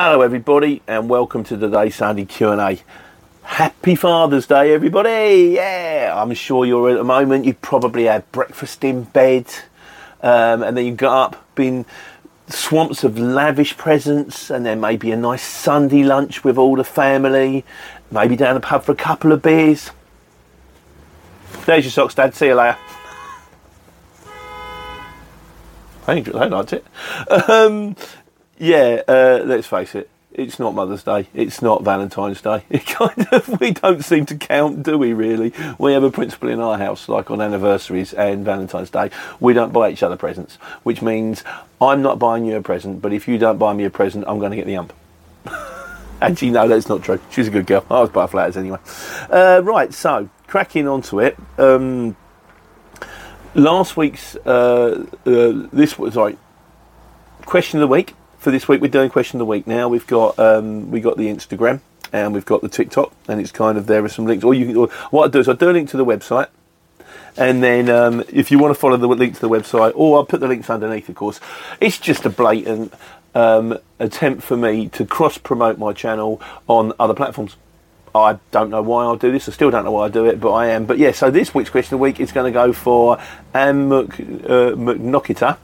Hello, everybody, and welcome to today's Sunday Q and A. Happy Father's Day, everybody! Yeah, I'm sure you're at the moment. You probably had breakfast in bed, um, and then you got up, been swamps of lavish presents, and then maybe a nice Sunday lunch with all the family. Maybe down the pub for a couple of beers. There's your socks, Dad. See you later. I think I liked it. Um, yeah, uh, let's face it. It's not Mother's Day. It's not Valentine's Day. It kind of we don't seem to count, do we? Really, we have a principle in our house, like on anniversaries and Valentine's Day, we don't buy each other presents. Which means I'm not buying you a present, but if you don't buy me a present, I'm going to get the ump. Actually, no, that's not true. She's a good girl. I was buy flowers anyway. Uh, right, so cracking onto it. Um, last week's uh, uh, this was sorry question of the week for this week. We're doing question of the week now. We've got um, we got the Instagram and we've got the TikTok, and it's kind of there are some links. Or you can, or what I do is I do a link to the website. And then, um, if you want to follow the link to the website, or I'll put the links underneath, of course. It's just a blatant um, attempt for me to cross promote my channel on other platforms. I don't know why I'll do this. I still don't know why I do it, but I am. But yeah, so this week's question of the week is going to go for Am Mc, uh, McNokita.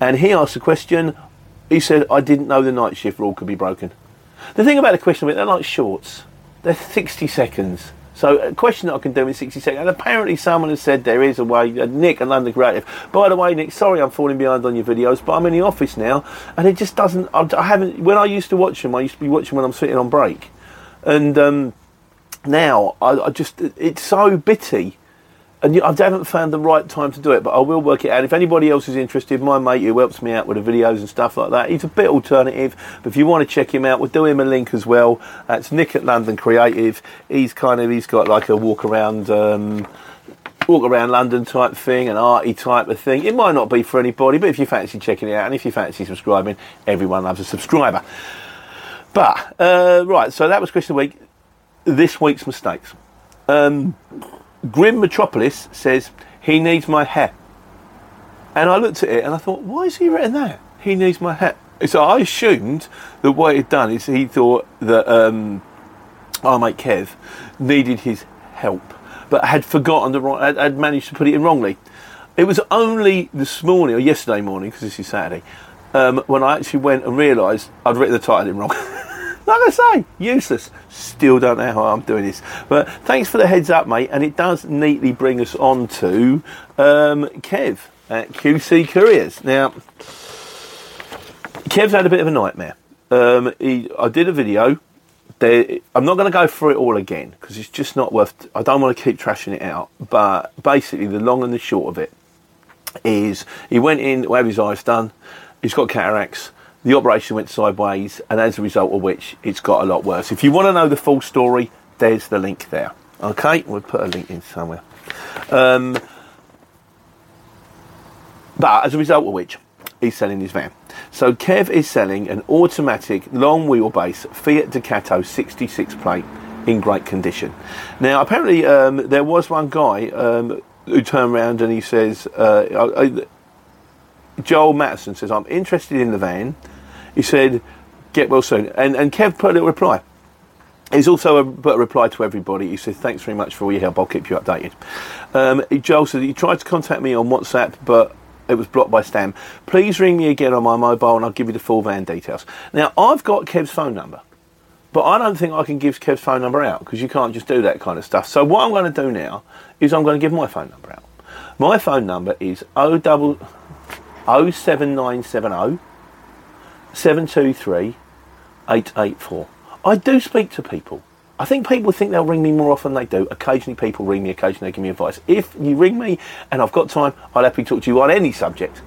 And he asked a question. He said, I didn't know the night shift rule could be broken. The thing about the question they're like shorts. They're 60 seconds. So a question that I can do in 60 seconds. And apparently someone has said there is a way. Uh, Nick and London Creative. By the way, Nick, sorry I'm falling behind on your videos, but I'm in the office now, and it just doesn't. I, I haven't. When I used to watch them, I used to be watching when I'm sitting on break, and um, now I, I just it's so bitty and I haven't found the right time to do it, but I will work it out. If anybody else is interested, my mate who helps me out with the videos and stuff like that, he's a bit alternative. But if you want to check him out, we'll do him a link as well. That's Nick at London Creative. He's kind of he's got like a walk around. Um, Walk around London type thing, an arty type of thing. It might not be for anybody, but if you fancy checking it out and if you fancy subscribing, everyone loves a subscriber. But, uh, right, so that was question of the week. This week's mistakes. Um, Grim Metropolis says he needs my hat, and I looked at it and I thought, why has he written that? He needs my hat. So I assumed that what he'd done is he thought that um, our mate Kev needed his help, but had forgotten the right, had, had managed to put it in wrongly. It was only this morning or yesterday morning, because this is Saturday, um, when I actually went and realised I'd written the title in wrong. Like I say, useless. Still don't know how I'm doing this. But thanks for the heads up, mate. And it does neatly bring us on to um, Kev at QC Couriers. Now, Kev's had a bit of a nightmare. Um, he, I did a video. There, I'm not going to go through it all again because it's just not worth. I don't want to keep trashing it out. But basically, the long and the short of it is he went in to have his eyes done. He's got cataracts. The operation went sideways, and as a result of which, it's got a lot worse. If you want to know the full story, there's the link there. Okay, we'll put a link in somewhere. Um, but as a result of which, he's selling his van. So Kev is selling an automatic long wheelbase Fiat Ducato 66 plate in great condition. Now, apparently, um, there was one guy um, who turned around and he says, uh, I, I, Joel Mattison says, I'm interested in the van. He said, get well soon. And, and Kev put a little reply. He's also a, put a reply to everybody. He said, thanks very much for all your help. I'll keep you updated. Um, Joel said, he tried to contact me on WhatsApp, but it was blocked by Stam. Please ring me again on my mobile and I'll give you the full van details. Now, I've got Kev's phone number, but I don't think I can give Kev's phone number out because you can't just do that kind of stuff. So, what I'm going to do now is I'm going to give my phone number out. My phone number is 0 double, 07970 723 884. I do speak to people. I think people think they'll ring me more often than they do. Occasionally people ring me, occasionally they give me advice. If you ring me and I've got time, I'll happily talk to you on any subject.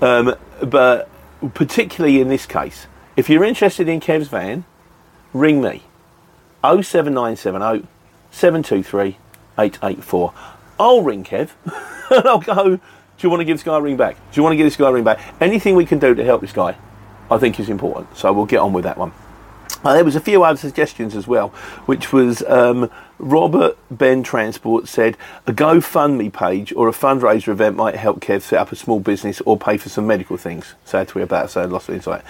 Um, but particularly in this case, if you're interested in Kev's van, ring me. 07970 723 884. I'll ring Kev and I'll go, do you want to give this guy a ring back? Do you want to give this guy a ring back? Anything we can do to help this guy, I think is important. So we'll get on with that one. Uh, there was a few other suggestions as well, which was um, Robert Ben Transport said a GoFundMe page or a fundraiser event might help Kev set up a small business or pay for some medical things. Sad to hear about, so I lost of insight.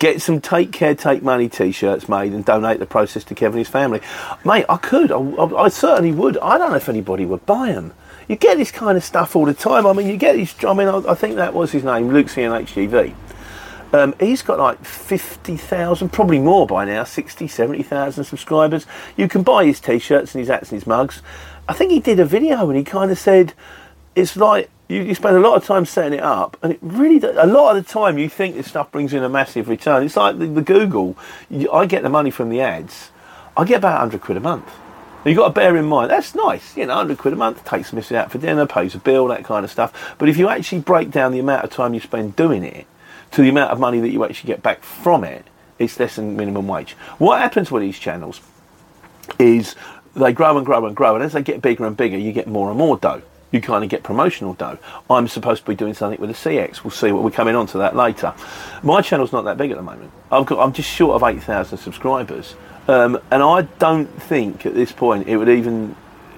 Get some Take Care, Take Money t-shirts made and donate the process to Kev and his family. Mate, I could. I, I, I certainly would. I don't know if anybody would buy them. You get this kind of stuff all the time. I mean, you get this. I mean, I, I think that was his name, Luke CNHGV. Um, he's got like 50,000, probably more by now, 60, 70,000 subscribers. You can buy his t shirts and his hats and his mugs. I think he did a video and he kind of said it's like you, you spend a lot of time setting it up, and it really does, a lot of the time you think this stuff brings in a massive return. It's like the, the Google. You, I get the money from the ads. I get about 100 quid a month. You've got to bear in mind, that's nice, you know, 100 quid a month, takes Missy out for dinner, pays a bill, that kind of stuff. But if you actually break down the amount of time you spend doing it, to the amount of money that you actually get back from it, it's less than minimum wage. What happens with these channels is they grow and grow and grow, and as they get bigger and bigger, you get more and more dough. You kind of get promotional dough. I'm supposed to be doing something with a CX. We'll see what we're coming on to that later. My channel's not that big at the moment. I've got, I'm just short of 8,000 subscribers. Um, and I don't think at this point it would even,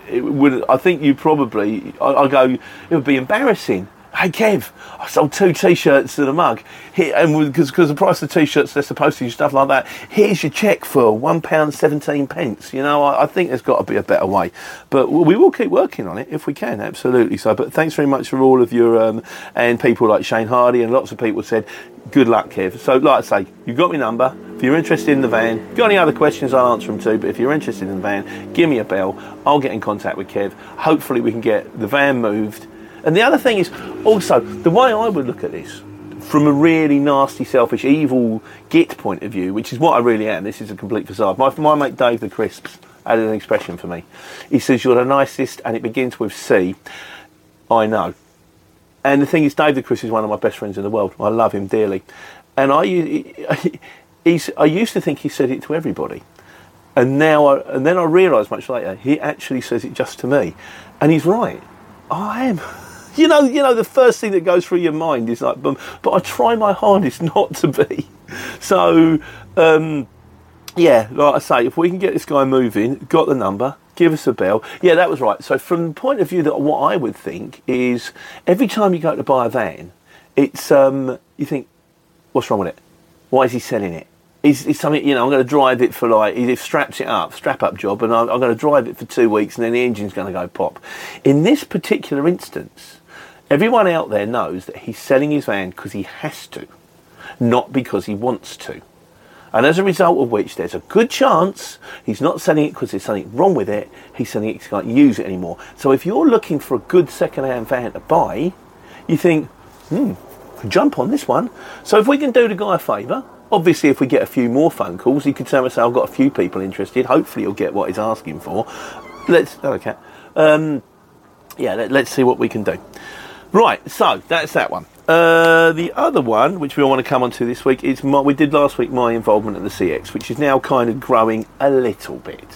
it would, I think you probably, I, I go, it would be embarrassing hey Kev, I sold two t-shirts and a mug. Here, and because because the price of t-shirts, they're supposed to do stuff like that. Here's your check for one pound seventeen pence. You know, I, I, think there's got to be a better way, but we will keep working on it if we can. Absolutely. So, but thanks very much for all of your um, and people like Shane Hardy and lots of people said, good luck, Kev. So, like I say, you've got my number. If you're interested in the van, got any other questions, I'll answer them too. But if you're interested in the van, give me a bell. I'll get in contact with Kev. Hopefully, we can get the van moved and the other thing is also the way I would look at this from a really nasty, selfish, evil git point of view, which is what I really am. This is a complete facade. My, my mate Dave the Crisps added an expression for me. He says, You're the nicest, and it begins with C. I know. And the thing is, Dave the Crisps is one of my best friends in the world. I love him dearly. And I, he's, I used to think he said it to everybody. And now, I, and then I realised much later, he actually says it just to me. And he's right. I am. you know, you know, the first thing that goes through your mind is like. But I try my hardest not to be. So, um, yeah, like I say, if we can get this guy moving, got the number, give us a bell. Yeah, that was right. So, from the point of view that what I would think is, every time you go to buy a van, it's um, you think, what's wrong with it? Why is he selling it? Is, is something you know? I'm going to drive it for like he straps it up, strap up job, and I'm, I'm going to drive it for two weeks, and then the engine's going to go pop. In this particular instance, Everyone out there knows that he's selling his van because he has to, not because he wants to. And as a result of which, there's a good chance he's not selling it because there's something wrong with it. He's selling it because he can't use it anymore. So if you're looking for a good second-hand van to buy, you think, hmm, jump on this one. So if we can do the guy a favour, obviously if we get a few more phone calls, he could tell us, I've got a few people interested. Hopefully he'll get what he's asking for. Let's, okay. Um, yeah, let, let's see what we can do. Right, so that's that one. Uh, the other one, which we all want to come on to this week, is my, we did last week my involvement at the CX, which is now kind of growing a little bit.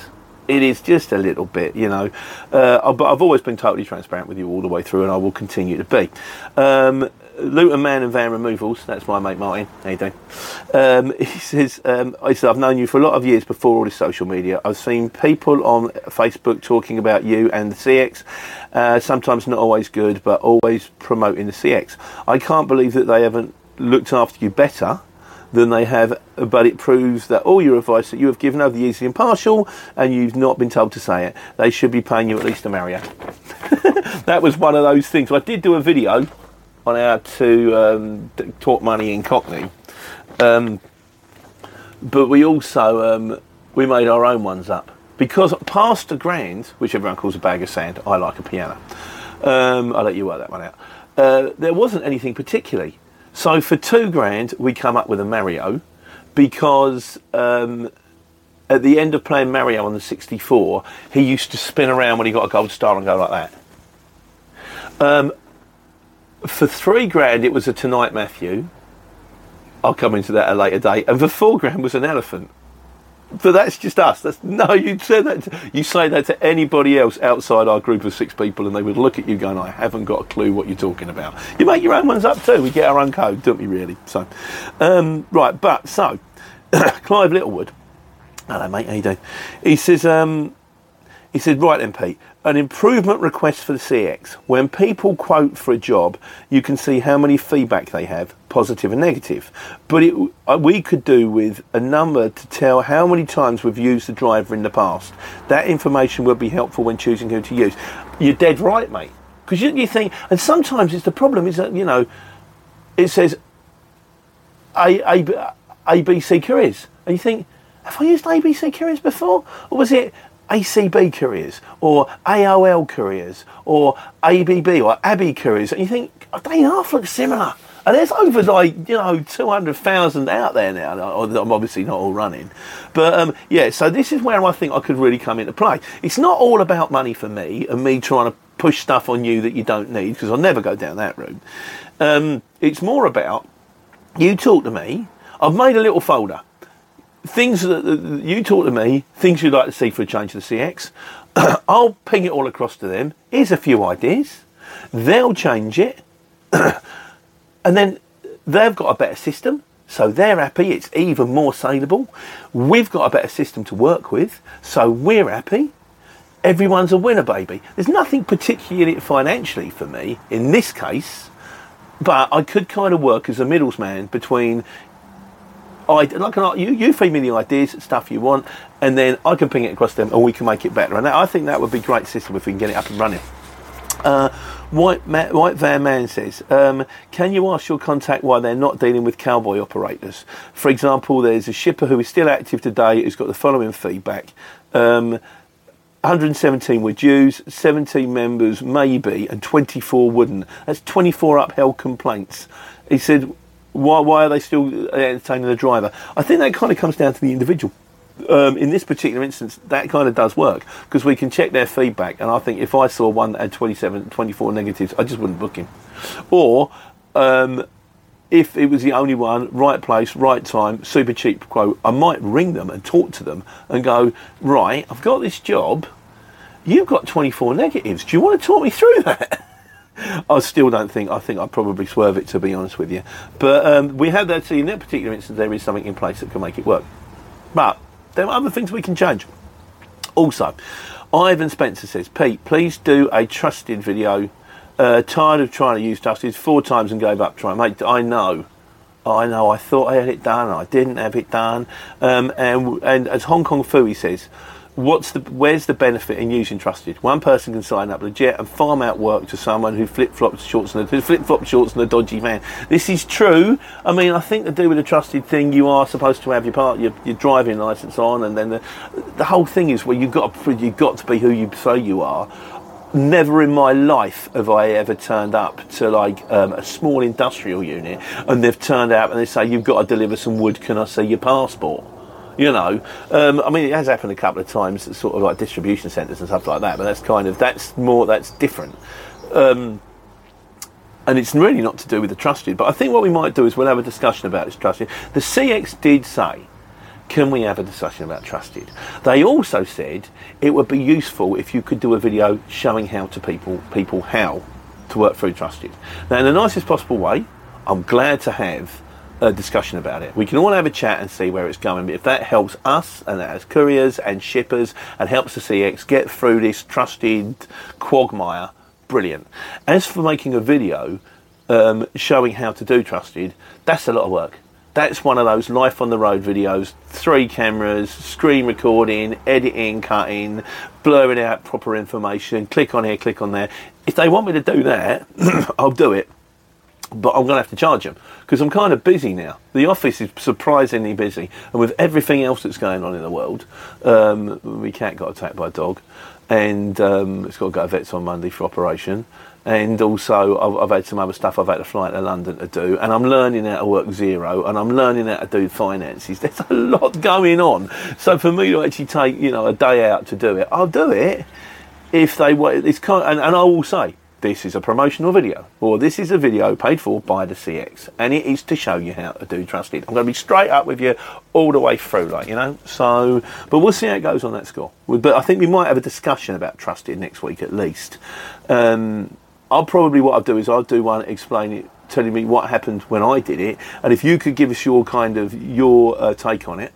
It is just a little bit, you know. Uh, but I've always been totally transparent with you all the way through, and I will continue to be. Um, Luton Man and Van Removals, that's my mate Martin. How you doing? Um, he says, um, I said, I've known you for a lot of years before all this social media. I've seen people on Facebook talking about you and the CX, uh, sometimes not always good, but always promoting the CX. I can't believe that they haven't looked after you better than they have, but it proves that all your advice that you have given over the years is impartial and you've not been told to say it. They should be paying you at least a Mario. that was one of those things. I did do a video on how to um, talk money in Cockney. Um, but we also um, we made our own ones up because past a grand, which everyone calls a bag of sand, I like a piano. Um, I'll let you work that one out. Uh, there wasn't anything particularly. So for two grand, we come up with a Mario because um, at the end of playing Mario on the 64, he used to spin around when he got a gold star and go like that. Um, for three grand, it was a Tonight Matthew. I'll come into that at a later date. And for four grand was an elephant. But that's just us. That's no. You said that. To, you say that to anybody else outside our group of six people, and they would look at you going, "I haven't got a clue what you're talking about." You make your own ones up too. We get our own code, don't we? Really. So, um, right. But so, Clive Littlewood. Hello, mate. How you doing? He says. Um, he said, right then, Pete, an improvement request for the CX. When people quote for a job, you can see how many feedback they have, positive and negative. But it, uh, we could do with a number to tell how many times we've used the driver in the past. That information would be helpful when choosing who to use. You're dead right, mate. Because you, you think, and sometimes it's the problem is that, you know, it says A, A, ABC Couriers. And you think, have I used ABC Couriers before? Or was it ACB couriers or AOL couriers or ABB or Abbey couriers, and you think they half look similar. And there's over like you know 200,000 out there now. I'm obviously not all running, but um, yeah. So this is where I think I could really come into play. It's not all about money for me and me trying to push stuff on you that you don't need because I'll never go down that route. Um, it's more about you talk to me. I've made a little folder things that, you talk to me, things you'd like to see for a change of the CX. I'll ping it all across to them. Here's a few ideas. They'll change it, and then they've got a better system. So they're happy, it's even more saleable. We've got a better system to work with, so we're happy. Everyone's a winner, baby. There's nothing particularly financially for me in this case, but I could kind of work as a middleman between I like you you feed me the ideas, stuff you want, and then I can ping it across them, and we can make it better. And that, I think that would be a great system if we can get it up and running. Uh, White, Ma- White Van Man says, um, Can you ask your contact why they're not dealing with cowboy operators? For example, there's a shipper who is still active today who's got the following feedback. Um, 117 were Jews, 17 members maybe, and 24 wouldn't. That's 24 upheld complaints. He said, why, why are they still entertaining the driver? I think that kind of comes down to the individual. Um, in this particular instance, that kind of does work because we can check their feedback. And I think if I saw one that had 27, 24 negatives, I just wouldn't book him. Or um, if it was the only one, right place, right time, super cheap quote, I might ring them and talk to them and go, right, I've got this job. You've got 24 negatives. Do you want to talk me through that? I still don't think. I think I'd probably swerve it to be honest with you. But um, we have that. See, in that particular instance, there is something in place that can make it work. But there are other things we can change. Also, Ivan Spencer says, Pete, please do a trusted video. Uh, tired of trying to use trusted four times and gave up trying. Mate, I know. I know. I thought I had it done. I didn't have it done. Um, and and as Hong Kong Fooey says, what's the where's the benefit in using trusted? One person can sign up legit and farm out work to someone who flip flops shorts and a flip flop shorts and a dodgy van. This is true. I mean, I think to do with a trusted thing, you are supposed to have your part your, your driving license on, and then the the whole thing is where you've got you've got to be who you say you are. Never in my life have I ever turned up to like um, a small industrial unit and they've turned out and they say you've got to deliver some wood. Can I see your passport? You know, um, I mean, it has happened a couple of times, sort of like distribution centres and stuff like that. But that's kind of that's more that's different. Um, and it's really not to do with the trusted. But I think what we might do is we'll have a discussion about this trusted. The CX did say, can we have a discussion about trusted? They also said it would be useful if you could do a video showing how to people people how to work through trusted. Now, in the nicest possible way, I'm glad to have a discussion about it. We can all have a chat and see where it's going. But if that helps us and as couriers and shippers and helps the CX get through this trusted quagmire, brilliant. As for making a video um, showing how to do trusted, that's a lot of work. That's one of those life on the road videos, three cameras, screen recording, editing, cutting, blurring out proper information, click on here, click on there. If they want me to do that, I'll do it but I'm going to have to charge them because I'm kind of busy now. The office is surprisingly busy, and with everything else that's going on in the world, um, my cat got attacked by a dog, and um, it's got to go to vets on Monday for operation. And also, I've, I've had some other stuff I've had to fly to London to do, and I'm learning how to work Xero, and I'm learning how to do finances. There's a lot going on, so for me to actually take you know a day out to do it, I'll do it if they wait. It's kind, and, and I will say this is a promotional video, or this is a video paid for by the CX, and it is to show you how to do trusted. I'm going to be straight up with you all the way through, like you know. So, but we'll see how it goes on that score. But I think we might have a discussion about trusted next week at least. Um, I'll probably what I'll do is I'll do one explain it, telling me what happened when I did it, and if you could give us your kind of your uh, take on it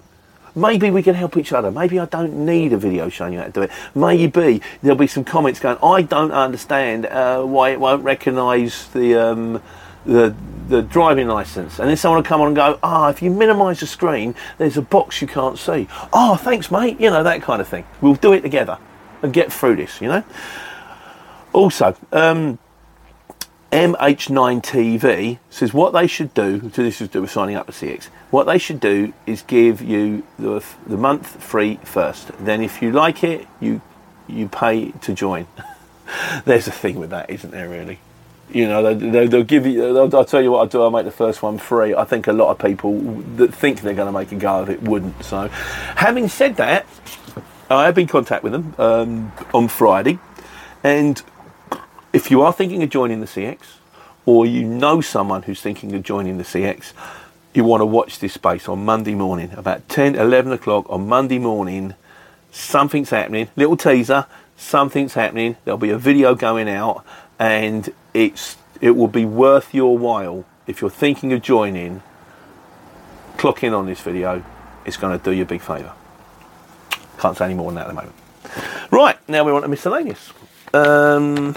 maybe we can help each other. Maybe I don't need a video showing you how to do it. Maybe there'll be some comments going, I don't understand uh, why it won't recognise the, um, the the driving license, and then someone will come on and go, ah, if you minimise the screen, there's a box you can't see. Oh, thanks, mate. You know that kind of thing. We'll do it together and get through this. You know. Also, um, MH9TV says what they should do, so this is do with signing up to CX, what they should do is give you the, the month free first. Then if you like it, you, you pay to join. There's a thing with that, isn't there, really? You know, they, will give you, they'll, I'll tell you what I'll do, I'll make the first one free. I think a lot of people that think they're going to make a go of it wouldn't. So, having said that, I have been in contact with them um, on Friday, and if you are thinking of joining the CX, or you know someone who's thinking of joining the CX, you want to watch this space on Monday morning, about 10, 11 o'clock on Monday morning. Something's happening. Little teaser, something's happening. There'll be a video going out, and it's it will be worth your while if you're thinking of joining. Clock in on this video. It's going to do you a big favour. Can't say any more than that at the moment. Right now we're on to miscellaneous. Um,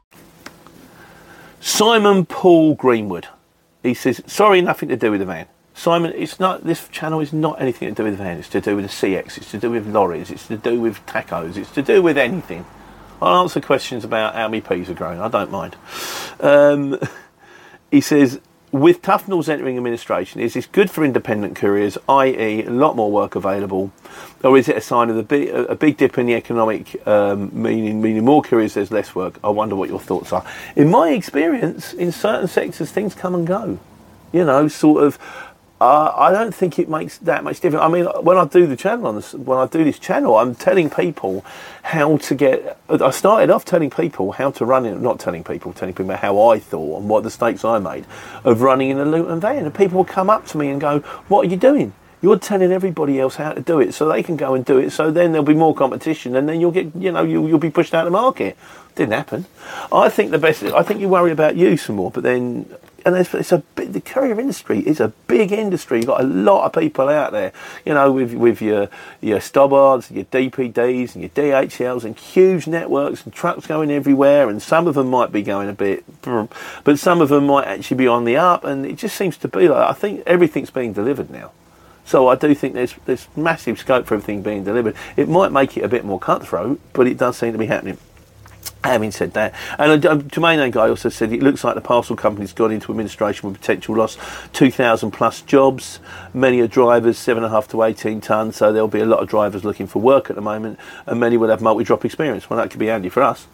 Simon Paul Greenwood. He says, sorry, nothing to do with the van. Simon, it's not. This channel is not anything to do with the van. It's to do with the CX. It's to do with lorries. It's to do with tacos. It's to do with anything. I'll answer questions about how many peas are growing. I don't mind. Um, he says, with Tuffnell's entering administration, is this good for independent couriers, i.e., a lot more work available, or is it a sign of the big, a big dip in the economic, um, meaning meaning more couriers, there's less work? I wonder what your thoughts are. In my experience, in certain sectors, things come and go. You know, sort of uh, I don't think it makes that much difference. I mean, when I do the channel on this, when I do this channel, I'm telling people how to get. I started off telling people how to run it, not telling people, telling people how I thought and what the mistakes I made of running in a Luton van. And people will come up to me and go, "What are you doing?" You're telling everybody else how to do it, so they can go and do it. So then there'll be more competition, and then you'll get, you know, you'll, you'll be pushed out of the market. Didn't happen. I think the best. I think you worry about you some more, but then and it's, it's a the courier industry is a big industry. You've got a lot of people out there, you know, with with your your Stobarts, your DPDs, and your DHLs, and huge networks and trucks going everywhere. And some of them might be going a bit, but some of them might actually be on the up. And it just seems to be like I think everything's being delivered now. So I do think there's there's massive scope for everything being delivered. It might make it a bit more cutthroat, but it does seem to be happening. Having said that, and a Domain guy also said it looks like the parcel company's gone into administration with potential loss, 2,000 plus jobs. Many are drivers, seven and a half to 18 tonnes, so there'll be a lot of drivers looking for work at the moment, and many will have multi-drop experience. Well, that could be handy for us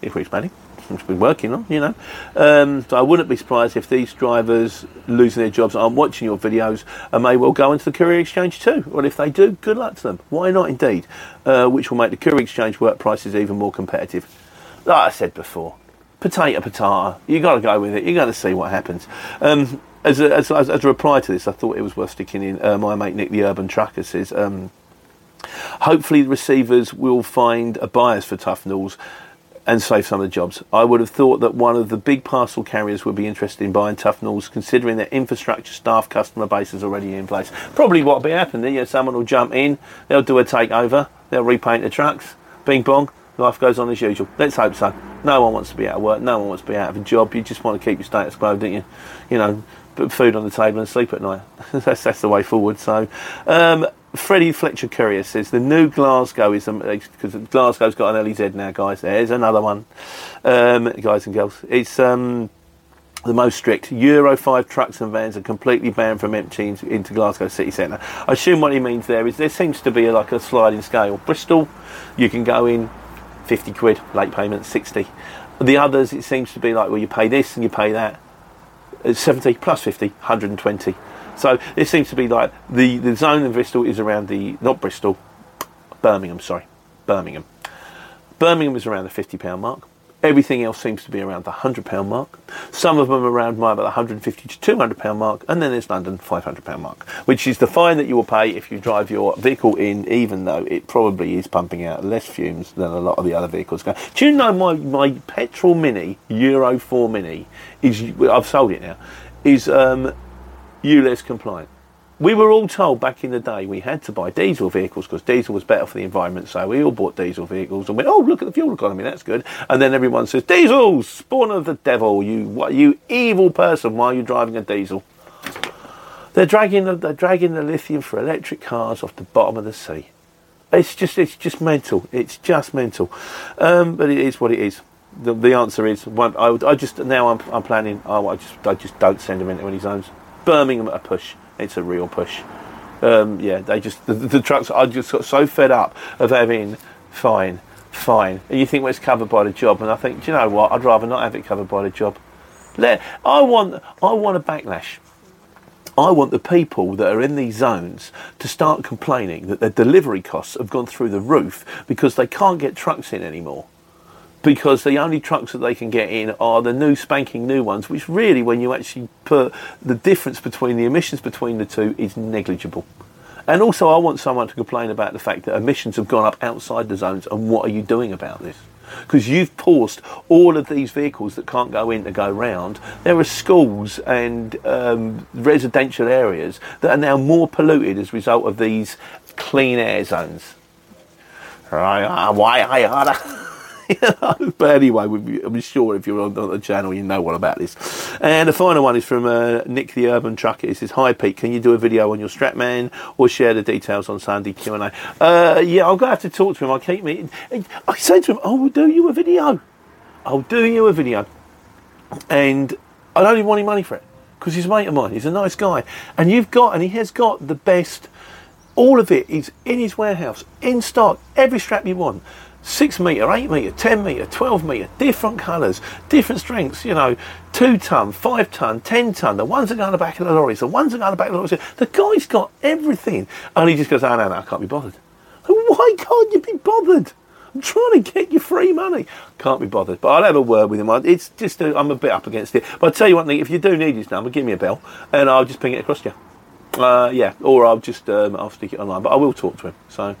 if we're expanding. it's been working on, you know. Um, so I wouldn't be surprised if these drivers losing their jobs aren't watching your videos and may well go into the courier exchange too. Well, if they do, good luck to them. Why not, indeed? Uh, which will make the courier exchange work prices even more competitive. Like I said before, potato, potato. You got to go with it. You got to see what happens. Um, as, a, as, as, a reply to this, I thought it was worth sticking in. Uh, my mate Nick, the Urban Trucker, says. Um, Hopefully, the receivers will find a buyers for Tuffnells and save some of the jobs. I would have thought that one of the big parcel carriers would be interested in buying Tuffnells, considering their infrastructure, staff, customer base is already in place. Probably what will be happening. Yeah, someone will jump in, they'll do a takeover, they'll repaint the trucks, bing bong, life goes on as usual. Let's hope so. No one wants to be out of work. No one wants to be out of a job. You just want to keep your status quo, don't you? You know, put food on the table and sleep at night. that's that's the way forward. So, um, Freddie Fletcher Courier says the new Glasgow is because Glasgow's got an LEZ now, guys. There's another one, um, guys and girls. It's um, the most strict. Euro 5 trucks and vans are completely banned from emptying into Glasgow city centre. I assume what he means there is there seems to be like a sliding scale. Bristol, you can go in 50 quid, late payment 60. The others, it seems to be like, well, you pay this and you pay that. It's 70 plus 50, 120. So it seems to be like the, the zone in Bristol is around the, not Bristol, Birmingham, sorry, Birmingham. Birmingham is around the £50 mark. Everything else seems to be around the £100 mark. Some of them around my about the 150 to £200 mark. And then there's London, £500 mark, which is the fine that you will pay if you drive your vehicle in, even though it probably is pumping out less fumes than a lot of the other vehicles go. Do you know my, my petrol Mini, Euro 4 Mini, is, I've sold it now, is um, ULEZ compliant. We were all told back in the day we had to buy diesel vehicles because diesel was better for the environment, so we all bought diesel vehicles and went, "Oh, look at the fuel economy, that's good." And then everyone says, "Diesel, spawn of the devil! You, what, you evil person! Why are you driving a diesel?" They're dragging the, they're dragging the lithium for electric cars off the bottom of the sea. It's just it's just mental. It's just mental. Um, but it is what it is. The, the answer is one. I, I just now I'm, I'm planning. Oh, I just I just don't send him into any zones. Birmingham at a push. It's a real push. Um, yeah, they just the, the, trucks. I just got so fed up of having fine, fine, and you think well, it's covered by the job, and I think, do you know what? I'd rather not have it covered by the job. Let I want I want a backlash. I want the people that are in these zones to start complaining that their delivery costs have gone through the roof because they can't get trucks in anymore because the only trucks that they can get in are the new spanking new ones, which really, when you actually put the difference between the emissions between the two, is negligible. And also, I want someone to complain about the fact that emissions have gone up outside the zones, and what are you doing about this? Because you've forced all of these vehicles that can't go in to go round. There are schools and um, residential areas that are now more polluted as a result of these clean air zones. Right, why I but anyway, I'm sure if you're on, the channel, you know what about this. And the final one is from uh, Nick the Urban Trucker. He says, "Hi Pete, can you do a video on your Strapman or share the details on Sunday Q and A?" Uh, yeah, I'm gonna have to talk to him. I keep meeting. I say to him, "I will do you a video. I'll do you a video," and I don't even want any money for it because he's a mate of mine. He's a nice guy, and you've got, and he has got the best. All of it is in his warehouse, in stock, every strap you want. 6 metre, 8 metre, 10 metre, 12 metre, different colours, different strengths, you know, 2 tonne, 5 tonne, 10 tonne, the ones that go on the back of the lorries, the ones that go on the back of the lorries. The guy's got everything. And he just goes, oh, no, no, I can't be bothered. Why can't you be bothered? I'm trying to get you free money. Can't be bothered. But I'll have a word with him. It's just, i am a bit up against it. But I'll tell you one thing, if you do need his number, give me a bell and I'll just ping it across to you. Uh, yeah, or I'll just, um, I'll stick it online. But I will talk to him. So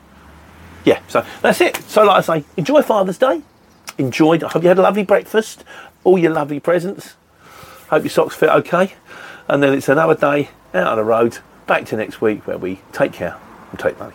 yeah, so that's it. So, like I say, enjoy Father's Day. Enjoyed. I hope you had a lovely breakfast. All your lovely presents. Hope your socks fit okay. And then it's another day out on the road. Back to next week where we take care and take money.